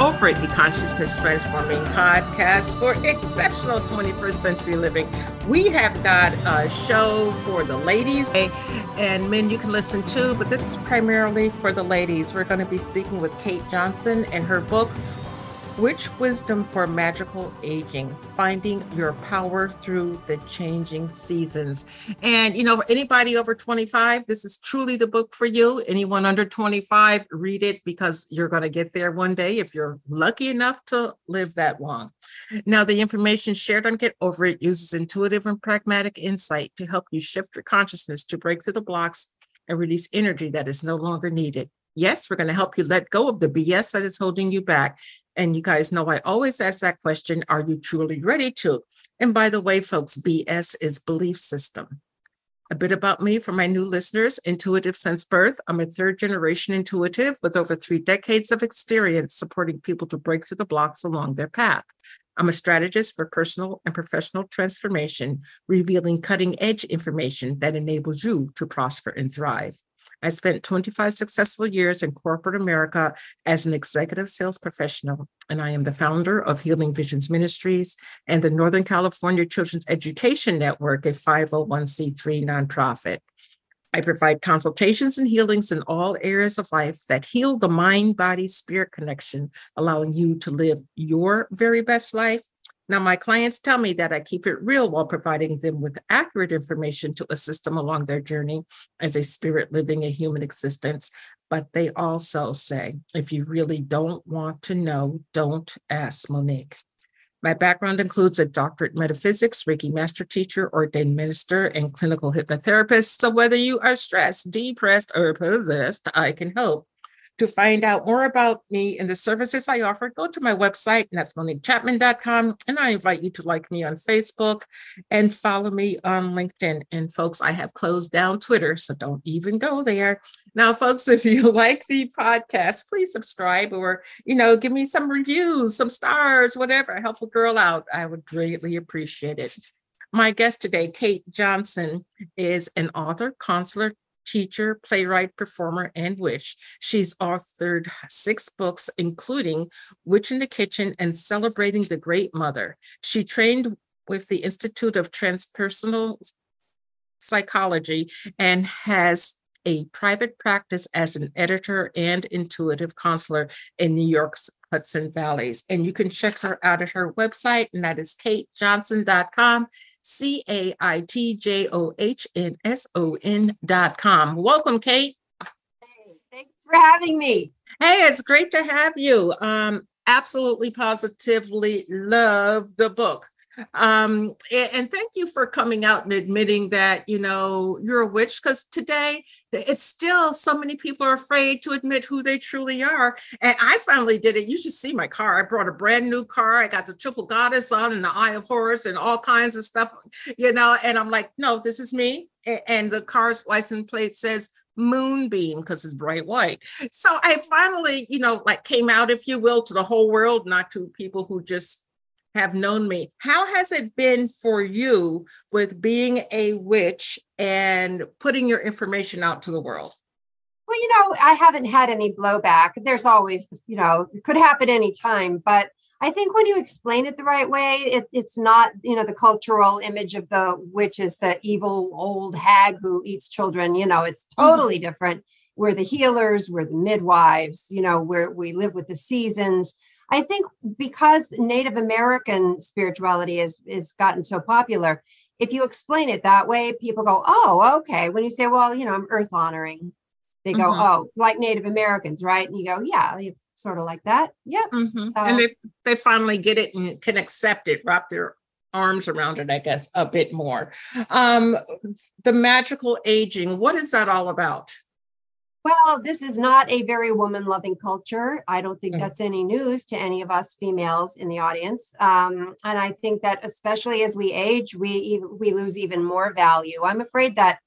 It, the consciousness transforming podcast for exceptional 21st century living. We have got a show for the ladies and men you can listen to, but this is primarily for the ladies. We're going to be speaking with Cait Johnson and her book, Witch wisdom for magical aging? Finding your power through the changing seasons. And, you know, anybody over 25, this is truly the book for you. Anyone under 25, read it because you're going to get there one day if you're lucky enough to live that long. Now, the information shared on Get Over It uses intuitive and pragmatic insight to help you shift your consciousness to break through the blocks and release energy that is no longer needed. Yes, we're going to help you let go of the BS that is holding you back and you guys know I always ask that question Are you truly ready to? And by the way, folks, BS is belief system. A bit about me for my new listeners intuitive since birth. I'm a third generation intuitive with over three decades of experience supporting people to break through the blocks along their path. I'm a strategist for personal and professional transformation, revealing cutting edge information that enables you to prosper and thrive. I spent 25 successful years in corporate America as an executive sales professional, and I am the founder of Healing Visions Ministries and the Northern California Children's Education Network, a 501c3 nonprofit. I provide consultations and healings in all areas of life that heal the mind body spirit connection, allowing you to live your very best life now, my clients tell me that I keep it real while providing them with accurate information to assist them along their journey as a spirit living a human existence. But they also say, if you really don't want to know, don't ask Monique. My background includes a doctorate in metaphysics, Reiki master teacher, ordained minister, and clinical hypnotherapist. So whether you are stressed, depressed, or possessed, I can help. To find out more about me and the services I offer, go to my website, and that's moniquechapman.com. And I invite you to like me on Facebook and follow me on LinkedIn. And folks, I have closed down Twitter, so don't even go there. Now, folks, if you like the podcast, please subscribe or, you know, give me some reviews, some stars, whatever. Help a girl out. I would greatly appreciate it. My guest today, Cait Johnson, is an author, counselor, teacher, playwright, performer, and witch. She's authored six books, including Witch in the Kitchen and Celebrating the Great Mother. She trained with the Institute of Transpersonal Psychology and has a private practice as an editor and intuitive counselor in New York's Hudson Valleys. And you can check her out at her website, and that is caitjohnson.com. C A I T J O H N S O N dot com. Welcome, Cait. Hey, thanks for having me. Hey, it's great to have you. Um, absolutely positively love the book. Um, and, thank you for coming out and admitting that, you know, you're a witch, because today it's still so many people are afraid to admit who they truly are. And I finally did it. You should see my car. I brought a brand new car. I got the triple goddess on and the eye of Horus and all kinds of stuff, you know, and I'm like, no, this is me. And the car's license plate says moonbeam because it's bright white. So I finally, you know, like came out, if you will, to the whole world, not to people who just have known me. How has it been for you with being a witch and putting your information out to the world? Well, you know, I haven't had any blowback. There's always, you know, it could happen anytime, but I think when you explain it the right way, it, it's not, you know, the cultural image of the witch is the evil old hag who eats children. You know, it's mm-hmm. totally mm-hmm. different. We're the healers, we're the midwives, you know, where we live with the seasons. I think because Native American spirituality is is gotten so popular, if you explain it that way, people go, "Oh, okay." When you say, "Well, you know, I'm earth honoring," they go, mm-hmm. "Oh, like Native Americans, right?" And you go, "Yeah, sort of like that." Yep. Mm-hmm. So, and they they finally get it and can accept it, wrap their arms around it, I guess, a bit more. Um, the magical aging, what is that all about? Well, this is not a very woman loving culture. I don't think mm. that's any news to any of us females in the audience. Um, and I think that especially as we age, we we lose even more value. I'm afraid that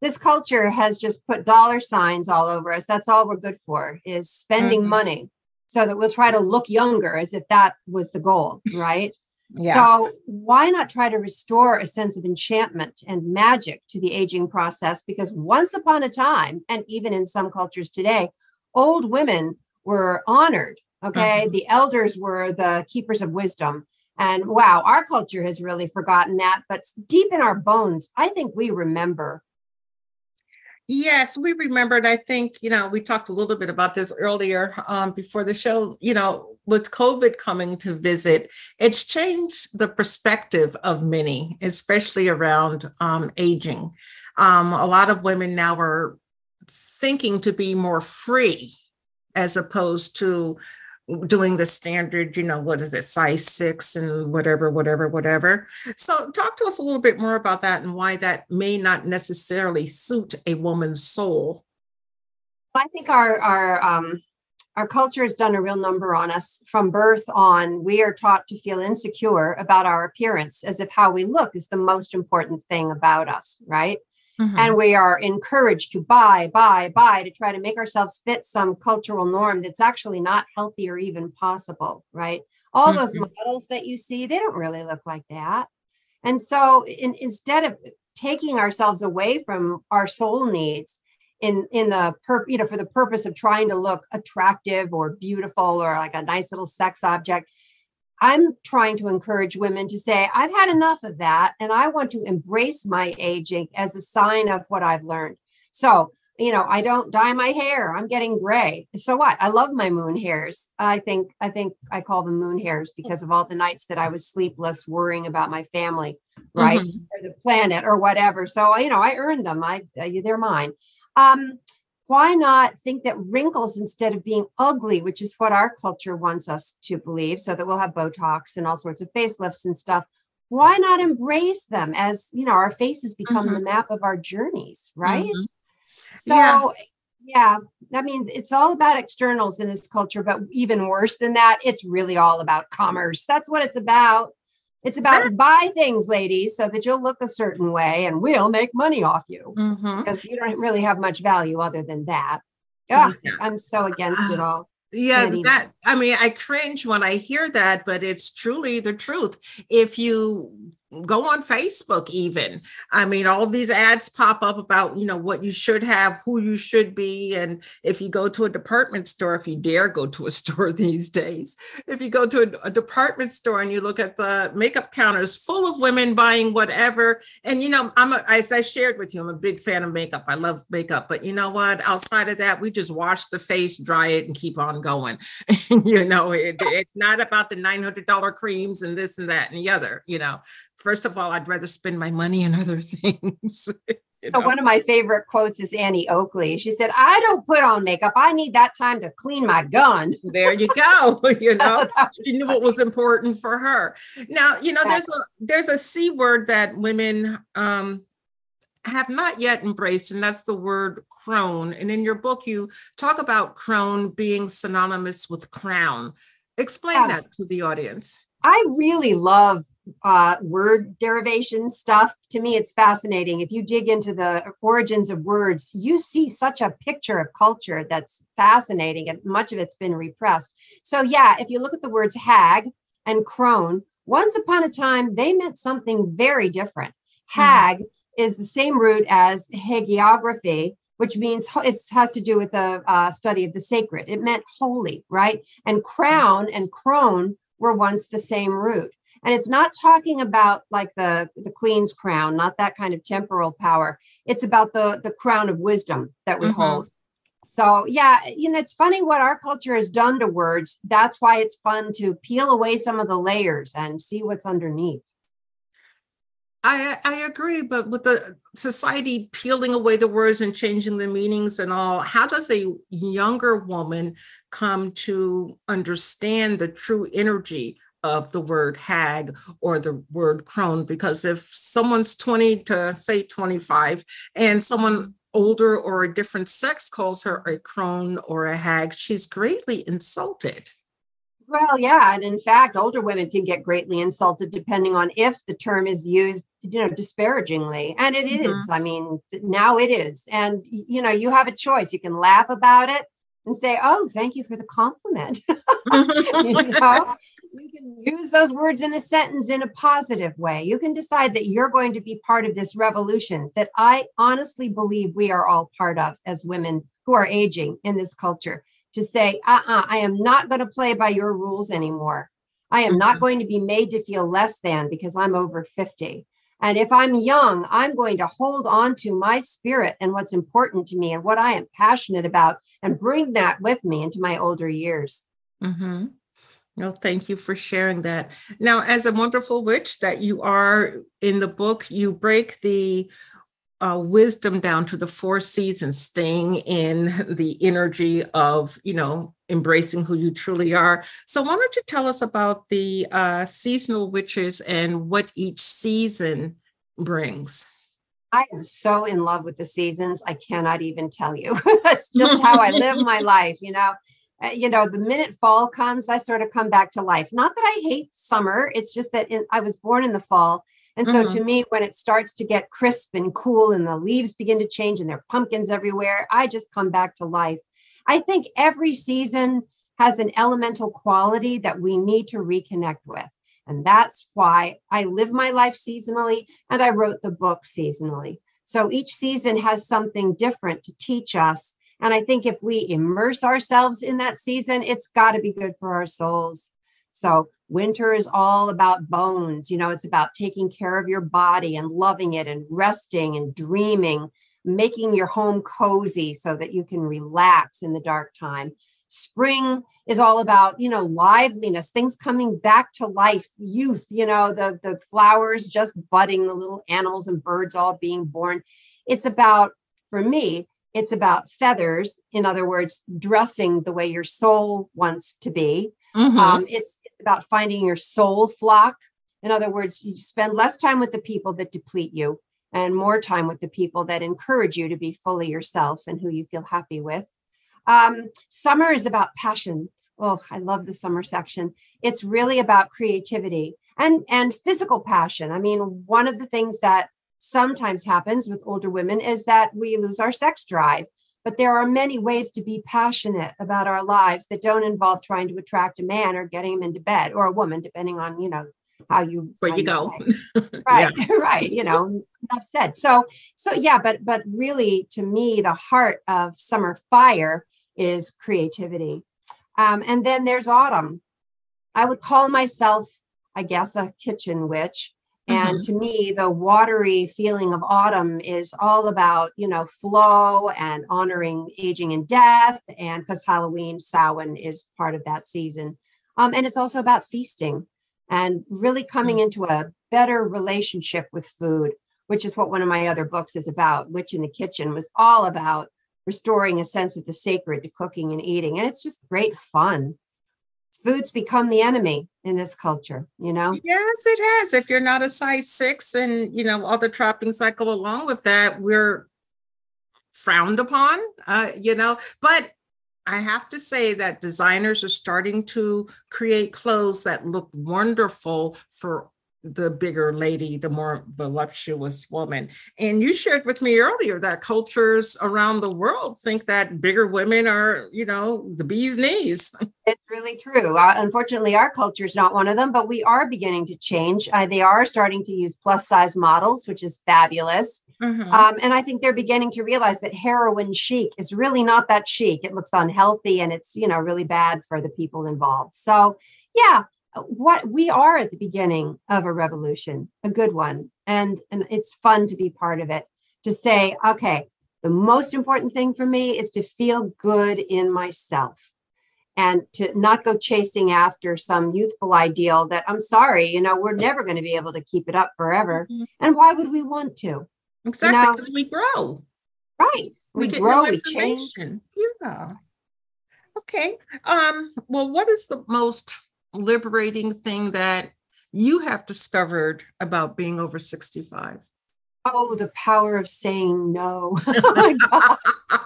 this culture has just put dollar signs all over us. That's all we're good for is spending mm-hmm. money so that we'll try to look younger as if that was the goal, right? Yeah. So why not try to restore a sense of enchantment and magic to the aging process? Because once upon a time, and even in some cultures today, old women were honored Okay. Mm-hmm. The elders were the keepers of wisdom. And wow, our culture has really forgotten that. But deep in our bones, I think we remember. Yes, we remembered. I think, you know, we talked a little bit about this earlier um, before the show. You know, with COVID coming to visit, it's changed the perspective of many, especially around um, aging. Um, a lot of women now are thinking to be more free as opposed to doing the standard, you know, what is it, size six and whatever, whatever, whatever. So, talk to us a little bit more about that and why that may not necessarily suit a woman's soul. I think our our um, our culture has done a real number on us from birth on. We are taught to feel insecure about our appearance, as if how we look is the most important thing about us, right? Mm-hmm. And we are encouraged to buy, buy, buy to try to make ourselves fit some cultural norm that's actually not healthy or even possible, right? All mm-hmm. those models that you see, they don't really look like that. And so in, instead of taking ourselves away from our soul needs in in the per, you know for the purpose of trying to look attractive or beautiful or like a nice little sex object I'm trying to encourage women to say, I've had enough of that, and I want to embrace my aging as a sign of what I've learned. So, you know, I don't dye my hair. I'm getting gray. So what? I love my moon hairs. I think I think I call them moon hairs because of all the nights that I was sleepless worrying about my family, right? Mm-hmm. Or the planet or whatever. So, you know, I earned them. I they're mine. Um, why not think that wrinkles instead of being ugly which is what our culture wants us to believe so that we'll have botox and all sorts of facelifts and stuff why not embrace them as you know our faces become mm-hmm. the map of our journeys right mm-hmm. so yeah. yeah i mean it's all about externals in this culture but even worse than that it's really all about commerce that's what it's about it's about buy things, ladies, so that you'll look a certain way and we'll make money off you mm-hmm. because you don't really have much value other than that. Ugh, yeah. I'm so against it all. Yeah, that I mean, I cringe when I hear that, but it's truly the truth. If you go on Facebook even. I mean, all these ads pop up about, you know, what you should have, who you should be. And if you go to a department store, if you dare go to a store these days, if you go to a, a department store and you look at the makeup counters full of women buying whatever. And, you know, I'm, a, as I shared with you, I'm a big fan of makeup. I love makeup, but you know what? Outside of that, we just wash the face, dry it, and keep on going. you know, it, it's not about the $900 creams and this and that and the other, you know first of all, I'd rather spend my money on other things. You know? One of my favorite quotes is Annie Oakley. She said, I don't put on makeup. I need that time to clean my gun. There you go. you know, she knew what was important for her. Now, you know, there's a there's a C word that women um have not yet embraced, and that's the word crone. And in your book, you talk about crone being synonymous with crown. Explain that to the audience. I really love uh, word derivation stuff. To me, it's fascinating. If you dig into the origins of words, you see such a picture of culture that's fascinating, and much of it's been repressed. So, yeah, if you look at the words hag and crone, once upon a time, they meant something very different. Hmm. Hag mm-hmm. is the same root as hagiography, which means it has to do with the uh, study of the sacred. It meant holy, right? And crown and crone were once the same root and it's not talking about like the the queen's crown not that kind of temporal power. It's about the the crown of wisdom that we mm-hmm. hold. So yeah you know it's funny what our culture has done to words. That's why it's fun to peel away some of the layers and see what's underneath. I, I agree, but with the society peeling away the words and changing the meanings and all, how does a younger woman come to understand the true energy of the word hag or the word crone because if someone's 20 to say 25 and someone older or a different sex calls her a crone or a hag she's greatly insulted well yeah and in fact older women can get greatly insulted depending on if the term is used you know disparagingly and it mm-hmm. is. i mean now it is and you know you have a choice you can laugh about it and say oh thank you for the compliment you know you can use those words in a sentence in a positive way. You can decide that you're going to be part of this revolution that I honestly believe we are all part of as women who are aging in this culture. to say, uh uh I am not going to play by your rules anymore. I am mm-hmm. not going to be made to feel less than because I'm over 50. And if I'm young, I'm going to hold on to my spirit and what's important to me and what I am passionate about and bring that with me into my older years. Mm-hmm. No, thank you for sharing that. Now, as a wonderful witch that you are in the book, you break the uh, wisdom down to the four seasons, staying in the energy of, you know, embracing who you truly are. So, why don't you tell us about the uh, seasonal witches and what each season brings? I am so in love with the seasons. I cannot even tell you. That's just how I live my life, you know. Uh, you know, the minute fall comes, I sort of come back to life. Not that I hate summer, it's just that in, I was born in the fall and so mm-hmm. to me, when it starts to get crisp and cool and the leaves begin to change and there are pumpkins everywhere, I just come back to life. I think every season has an elemental quality that we need to reconnect with. And that's why I live my life seasonally and I wrote the book seasonally. So each season has something different to teach us. And I think if we immerse ourselves in that season, it's got to be good for our souls. So winter is all about bones. You know, it's about taking care of your body and loving it and resting and dreaming, making your home cozy so that you can relax in the dark time. Spring is all about, you know, liveliness, things coming back to life, youth, you know, the the flowers just budding, the little animals and birds all being born. It's about for me, it's about feathers, in other words, dressing the way your soul wants to be Mm-hmm. Um, it's, it's about finding your soul flock. In other words, you spend less time with the people that deplete you and more time with the people that encourage you to be fully yourself and who you feel happy with. Um, summer is about passion. Oh, I love the summer section. It's really about creativity and and physical passion. I mean, one of the things that sometimes happens with older women is that we lose our sex drive. But there are many ways to be passionate about our lives that don't involve trying to attract a man or getting him into bed or a woman, depending on, you know, how you where you, you go. right, right. You know, enough said. So, so yeah, but but really to me, the heart of summer fire is creativity. Um, and then there's autumn. I would call myself, I guess, a kitchen witch and mm-hmm. to me, the watery feeling of autumn is all about, you know, flow and honoring aging and death. And because Halloween, Samhain is part of that season. Um, and it's also about feasting and really coming mm-hmm. into a better relationship with food, which is what one of my other books is about. Witch in the Kitchen was all about restoring a sense of the sacred to cooking and eating. And it's just great fun food's become the enemy in this culture, you know? Yes, it has. If you're not a size six and, you know, all the trappings that go along with that, we're frowned upon, uh, you know. But I have to say that designers are starting to create clothes that look wonderful for the bigger lady, the more voluptuous woman. And you shared with me earlier that cultures around the world think that bigger women are, you know, the bee's knees. It's really true. Uh, unfortunately, our culture is not one of them, but we are beginning to change. Uh, they are starting to use plus size models, which is fabulous. Mm-hmm. Um, and I think they're beginning to realize that heroin chic is really not that chic. It looks unhealthy and it's, you know, really bad for the people involved. So, yeah, what we are at the beginning of a revolution, a good one. And, and it's fun to be part of it, to say, okay, the most important thing for me is to feel good in myself and to not go chasing after some youthful ideal that I'm sorry, you know, we're never going to be able to keep it up forever. Mm-hmm. And why would we want to? Exactly, because you know? we grow. Right. We, we grow, we change. Yeah. Okay. Um, well, what is the most liberating thing that you have discovered about being over 65? Oh, the power of saying no. oh my God.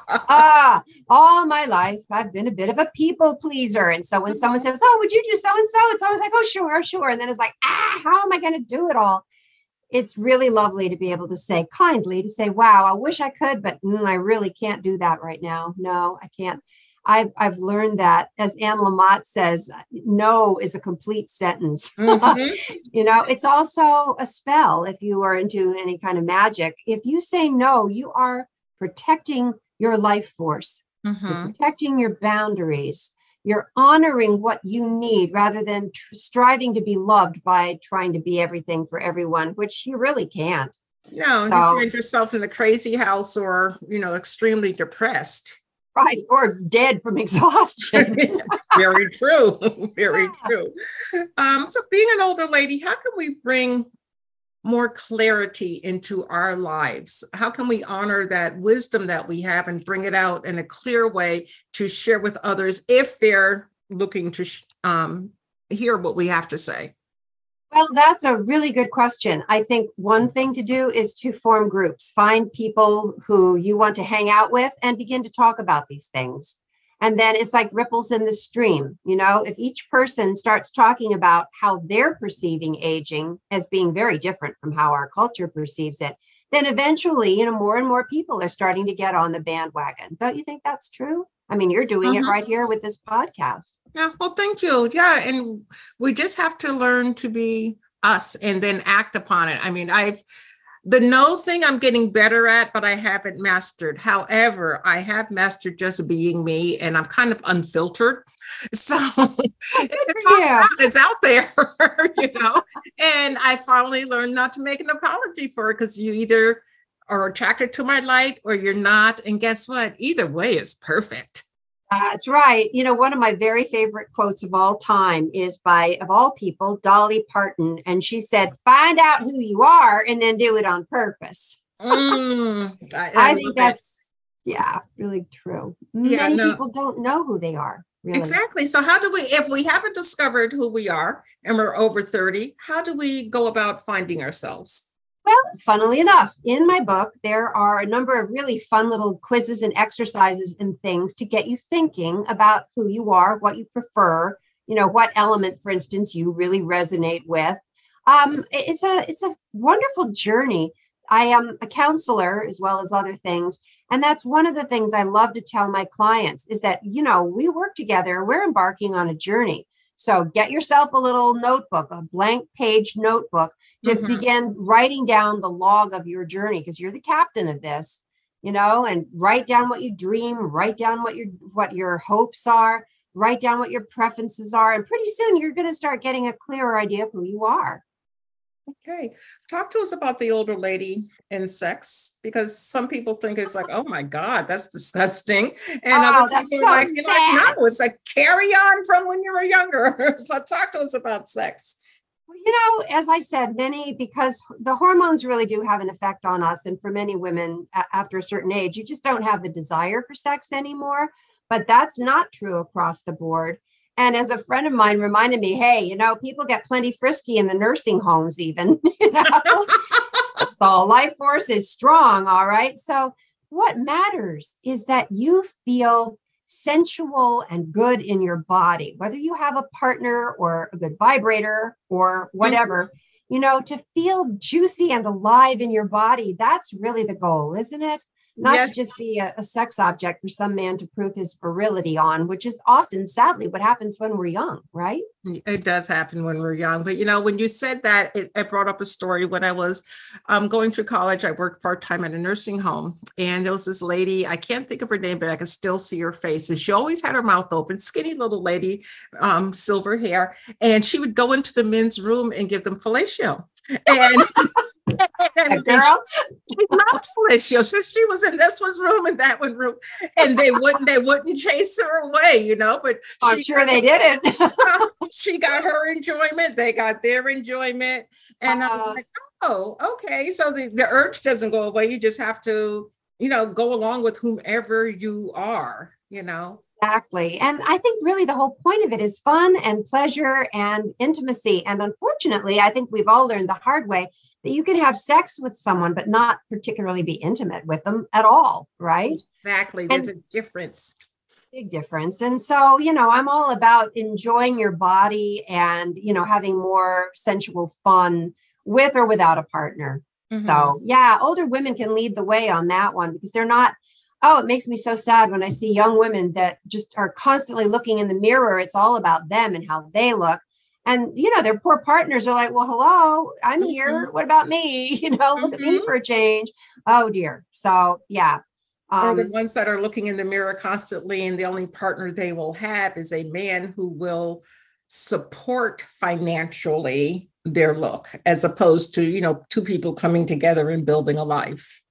ah, all my life, I've been a bit of a people pleaser. And so when someone says, Oh, would you do so and so? It's always like, Oh, sure, sure. And then it's like, Ah, how am I going to do it all? It's really lovely to be able to say kindly, to say, Wow, I wish I could, but mm, I really can't do that right now. No, I can't. I've I've learned that as Anne Lamott says, no is a complete sentence. Mm-hmm. you know, it's also a spell if you are into any kind of magic. If you say no, you are protecting your life force. mm-hmm. protecting your boundaries, you're honoring what you need rather than tr- striving to be loved by trying to be everything for everyone, which you really can't. No, so, you find yourself in the crazy house or, you know, extremely depressed. Right, or dead from exhaustion. Very true. Very true. Um, so, being an older lady, how can we bring more clarity into our lives? How can we honor that wisdom that we have and bring it out in a clear way to share with others if they're looking to um, hear what we have to say? Well, that's a really good question. I think one thing to do is to form groups, find people who you want to hang out with and begin to talk about these things. And then it's like ripples in the stream. You know, if each person starts talking about how they're perceiving aging as being very different from how our culture perceives it, then eventually, you know, more and more people are starting to get on the bandwagon. Don't you think that's true? I mean, you're doing it mm-hmm. right here with this podcast. Yeah, well, thank you. Yeah, and we just have to learn to be us and then act upon it. I mean, I've the no thing I'm getting better at, but I haven't mastered. However, I have mastered just being me and I'm kind of unfiltered. So it out, it's out there, you know. And I finally learned not to make an apology for it because you either are attracted to my light or you're not. And guess what? Either way is perfect. That's right. You know, one of my very favorite quotes of all time is by, of all people, Dolly Parton. And she said, Find out who you are and then do it on purpose. Mm, I, I, I think that's, it. yeah, really true. Yeah, Many no. people don't know who they are. Really. Exactly. So, how do we, if we haven't discovered who we are and we're over 30, how do we go about finding ourselves? Well, funnily enough, in my book, there are a number of really fun little quizzes and exercises and things to get you thinking about who you are, what you prefer, you know, what element, for instance, you really resonate with. Um, it's a it's a wonderful journey. I am a counselor as well as other things, and that's one of the things I love to tell my clients is that you know we work together. We're embarking on a journey. So get yourself a little notebook, a blank page notebook to mm-hmm. begin writing down the log of your journey because you're the captain of this, you know, and write down what you dream, write down what your what your hopes are, write down what your preferences are, and pretty soon you're going to start getting a clearer idea of who you are. Okay. Talk to us about the older lady and sex because some people think it's like, oh my God, that's disgusting. And oh, other people so are like, like, no, it's like carry on from when you were younger. so talk to us about sex. You know, as I said, many because the hormones really do have an effect on us. And for many women after a certain age, you just don't have the desire for sex anymore. But that's not true across the board. And as a friend of mine reminded me, hey, you know, people get plenty frisky in the nursing homes, even. You know? the life force is strong. All right. So, what matters is that you feel sensual and good in your body, whether you have a partner or a good vibrator or whatever. Mm-hmm. You know, to feel juicy and alive in your body, that's really the goal, isn't it? Not yes. to just be a, a, sex object for some man to prove his virility on, which is often, sadly, what happens when we're young, right? It does happen when we're young. But, you know, when you said that, it, it brought up a story. When I was um, going through college, I worked part time at a nursing home. And there was this lady, I can't think of her name, but I can still see her face. And she always had her mouth open, skinny little lady, um, silver hair. And she would go into the men's room and give them fellatio. And and girl, she, she Felicia. So she was in this one's room and that one room, and they wouldn't they wouldn't chase her away, you know. But I'm she, sure they didn't. she got her enjoyment, they got their enjoyment, and uh, I was uh-huh. like, oh, okay. So the, the urge doesn't go away. You just have to, you know, go along with whomever you are, you know. Exactly. And I think really the whole point of it is fun and pleasure and intimacy. And unfortunately, I think we've all learned the hard way that you can have sex with someone, but not particularly be intimate with them at all. Right. Exactly. There's and, a difference. Big difference. And so, you know, I'm all about enjoying your body and, you know, having more sensual fun with or without a partner. Mm-hmm. So, yeah, older women can lead the way on that one because they're not oh, it makes me so sad when I see young women that just are constantly looking in the mirror. It's all about them and how they look. And, you know, their poor partners are like, well, hello, I'm here. Mm-hmm. What about me? You know, look mm-hmm. at me mm-hmm. for a change. Oh, dear. So, yeah. Um, or the ones that are looking in the mirror constantly, and the only partner they will have is a man who will support financially their look, as opposed to, you know, two people coming together and building a life.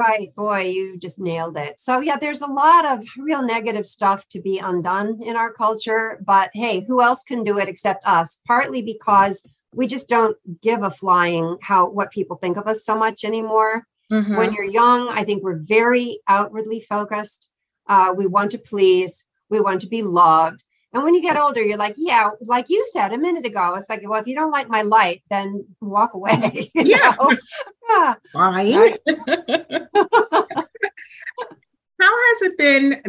Right, boy, you just nailed it. So, yeah, there's a lot of real negative stuff to be undone in our culture. But hey, who else can do it except us? Partly because we just don't give a flying how what people think of us so much anymore. Mm-hmm. When you're young, I think we're very outwardly focused. Uh, we want to please, we want to be loved. And when you get older, you're like, yeah, like you said a minute ago, it's like, well, if you don't like my light, then walk away. yeah. yeah. Right. How has it been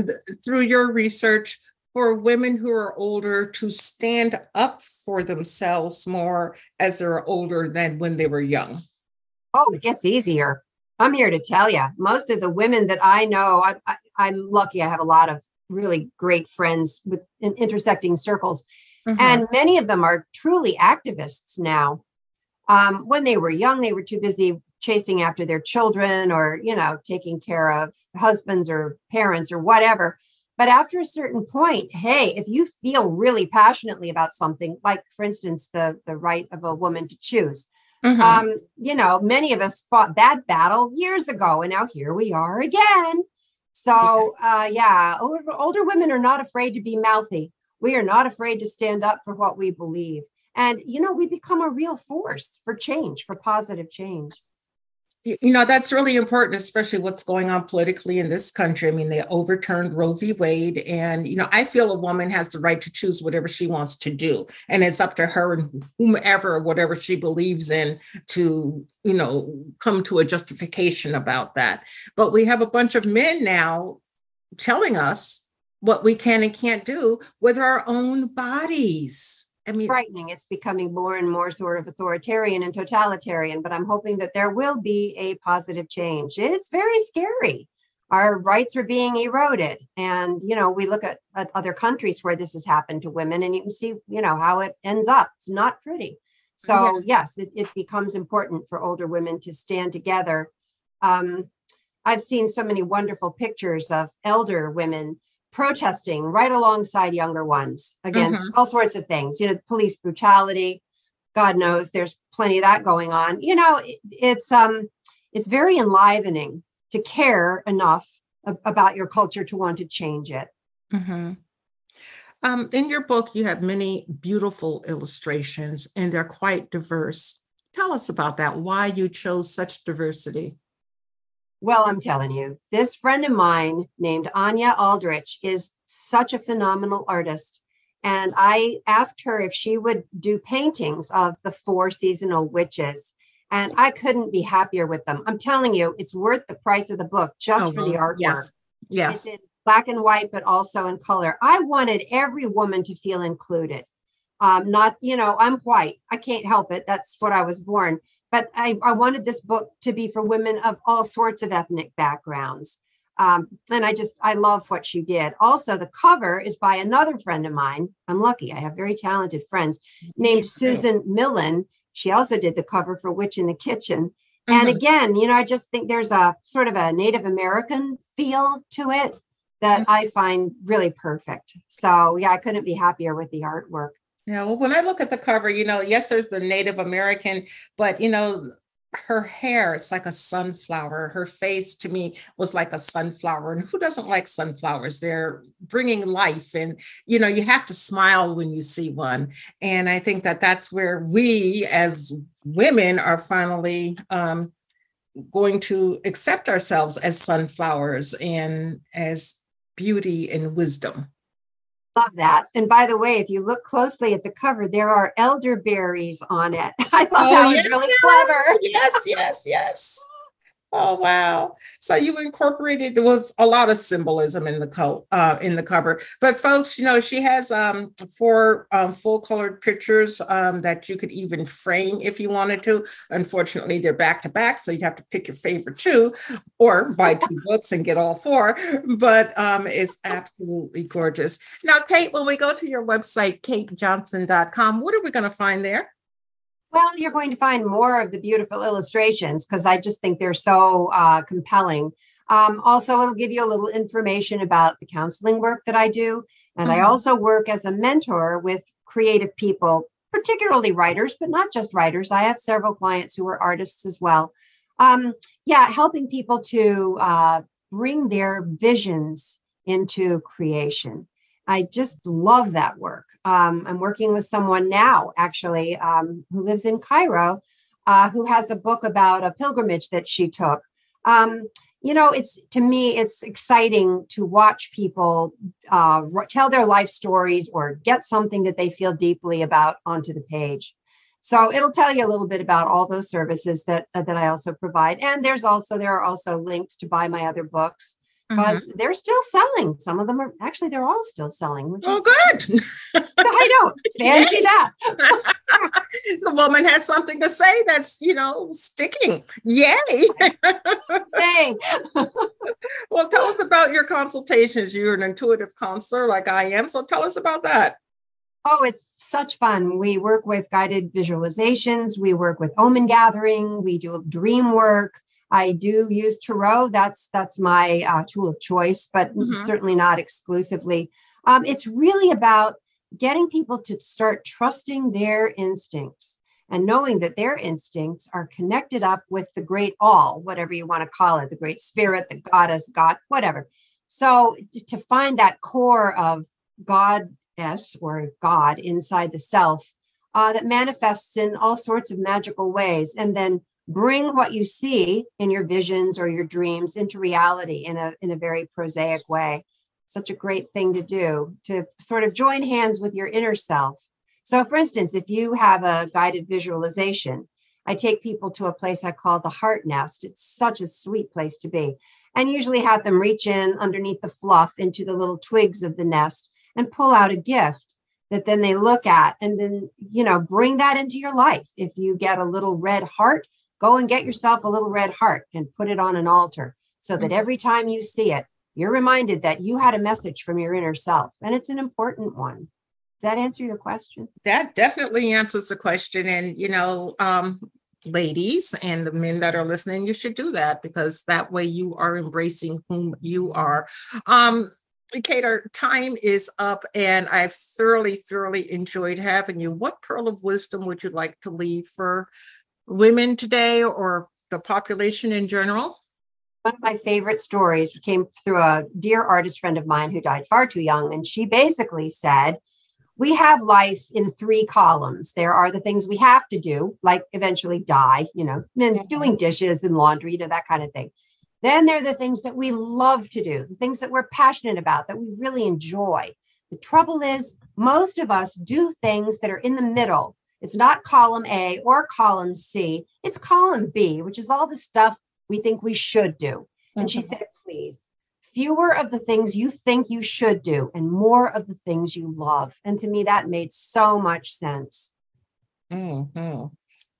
through your research for women who are older to stand up for themselves more as they're older than when they were young? Oh, it gets easier. I'm here to tell you, most of the women that I know, I, I, I'm lucky. I have a lot of really great friends with in intersecting circles, mm-hmm. and many of them are truly activists now. Um, when they were young, they were too busy chasing after their children or you know taking care of husbands or parents or whatever but after a certain point hey if you feel really passionately about something like for instance the the right of a woman to choose mm-hmm. um you know many of us fought that battle years ago and now here we are again so uh yeah older, older women are not afraid to be mouthy. We are not afraid to stand up for what we believe. And you know we become a real force for change for positive change you know that's really important especially what's going on politically in this country. I mean they overturned roe v. Wade and you know i feel a woman has the right to choose whatever she wants to do and it's up to her and whomever whatever she believes in to you know come to a justification about that. But we have a bunch of men now telling us what we can and can't do with our own bodies I mean, frightening. It's becoming more and more sort of authoritarian and totalitarian, but I'm hoping that there will be a positive change. It's very scary. Our rights are being eroded. And, you know, we look at, at other countries where this has happened to women and you can see, you know, how it ends up. It's not pretty. So, yeah. yes, it, it, becomes important for older women to stand together. Um, I've seen so many wonderful pictures of elder women protesting right alongside younger ones against mm-hmm. all sorts of things, you know, police brutality. God knows there's plenty of that going on. You know, it, it's um it's very enlivening to care enough about your culture to want to change it. Mm-hmm. Um, in your book, you have many beautiful illustrations and they're quite diverse. Tell us about that, why you chose such diversity. Well, I'm telling you, this friend of mine named Anya Aldrich is such a phenomenal artist. And I asked her if she would do paintings of the four seasonal witches. And I couldn't be happier with them. I'm telling you, it's worth the price of the book just oh, for the artwork. Yes. Yes. Black and white, but also in color. I wanted every woman to feel included. Um, not, you know, I'm white. I can't help it. That's what I was born but I, I wanted this book to be for women of all sorts of ethnic backgrounds. Um, and I just, I love what she did. Also, the cover is by another friend of mine. I'm lucky, I have very talented friends named Susan Millen. She also did the cover for Witch in the Kitchen. Mm-hmm. And again, you know, I just think there's a sort of a Native American feel to it that mm-hmm. I find really perfect. So, yeah, I couldn't be happier with the artwork. Yeah, well, when I look at the cover, you know, yes, there's the Native American, but you know, her hair, it's like a sunflower. Her face to me was like a sunflower. And who doesn't like sunflowers? They're bringing life. And, you know, you have to smile when you see one. And I think that that's where we as women are finally um, going to accept ourselves as sunflowers and as beauty and wisdom. Love that. And by the way, if you look closely at the cover, there are elderberries on it. I thought oh, that was yes, really clever. Yes, yes, yes. Oh wow! So you incorporated there was a lot of symbolism in the co- uh, in the cover. But folks, you know she has um, four um, full colored pictures um, that you could even frame if you wanted to. Unfortunately, they're back to back, so you'd have to pick your favorite two, or buy two books and get all four. But um, it's absolutely gorgeous. Now, Cait, when we go to your website, caitjohnson.com, what are we going to find there? Well, you're going to find more of the beautiful illustrations because I just think they're so uh, compelling. Um, also, it'll give you a little information about the counseling work that I do. And mm-hmm. I also work as a mentor with creative people, particularly writers, but not just writers. I have several clients who are artists as well. Um, yeah, helping people to uh, bring their visions into creation. I just love that work. Um, I'm working with someone now, actually, um, who lives in Cairo, uh, who has a book about a pilgrimage that she took. Um, you know, it's to me, it's exciting to watch people uh, tell their life stories or get something that they feel deeply about onto the page. So it'll tell you a little bit about all those services that uh, that I also provide. And there's also there are also links to buy my other books because mm-hmm. they're still selling. Some of them are actually they're all still selling. Which oh, is, good. I know. Fancy that. the woman has something to say that's you know sticking. Yay! Yay! well, tell us about your consultations. You're an intuitive counselor like I am, so tell us about that. Oh, it's such fun. We work with guided visualizations. We work with omen gathering. We do dream work. I do use Tarot. That's that's my uh, tool of choice, but mm-hmm. certainly not exclusively. Um, it's really about getting people to start trusting their instincts and knowing that their instincts are connected up with the great all, whatever you want to call it, the great spirit, the goddess, God, whatever. So to find that core of goddess or God inside the self uh, that manifests in all sorts of magical ways, and then bring what you see in your visions or your dreams into reality in a in a very prosaic way. Such a great thing to do to sort of join hands with your inner self. So for instance if you have a guided visualization i take people to a place i call the heart nest. It's such a sweet place to be. And usually have them reach in underneath the fluff into the little twigs of the nest and pull out a gift that then they look at and then you know bring that into your life. If you get a little red heart Go and get yourself a little red heart and put it on an altar so that mm-hmm. every time you see it, you're reminded that you had a message from your inner self and it's an important one. Does that answer your question? That definitely answers the question. And, you know, um, ladies and the men that are listening, you should do that because that way you are embracing whom you are. Um, Cait, our time is up and I've thoroughly, thoroughly enjoyed having you. What pearl of wisdom would you like to leave for women today or the population in general? One of my favorite stories came through a dear artist friend of mine who died far too young. And she basically said, We have life in three columns. There are the things we have to do, like eventually die, you know, doing dishes and laundry, you know, that kind of thing. Then there are the things that we love to do, the things that we're passionate about, that we really enjoy. The trouble is, most of us do things that are in the middle it's not column A or column C. It's column B, which is all the stuff we think we should do. And she mm-hmm. said, please, fewer of the things you think you should do and more of the things you love. And to me, that made so much sense. Mm-hmm.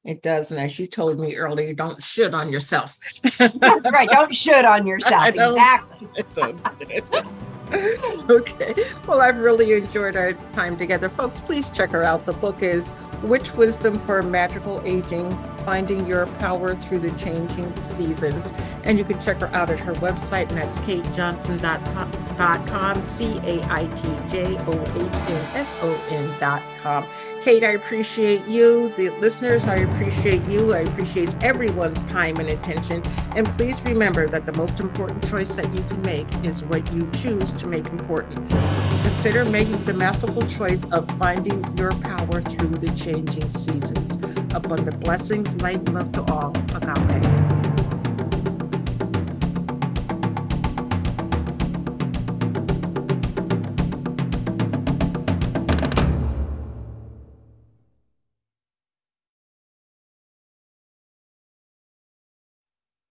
It does. And as you told me earlier, don't should on yourself. That's right. Don't should on yourself. Exactly. okay. Well, I've really enjoyed our time together. Folks, please check her out. The book is Witch Wisdom for Magical Aging Finding Your Power Through the Changing Seasons. And you can check her out at her website, and that's caitjohnson.com, C A I T J O H N S O N.com. Cait, I appreciate you. The listeners, I appreciate you. I appreciate everyone's time and attention. And please remember that the most important choice that you can make is what you choose to make important. Consider making the masterful choice of finding your power through the changing seasons. Abundant blessings, light, and love to all. Agape.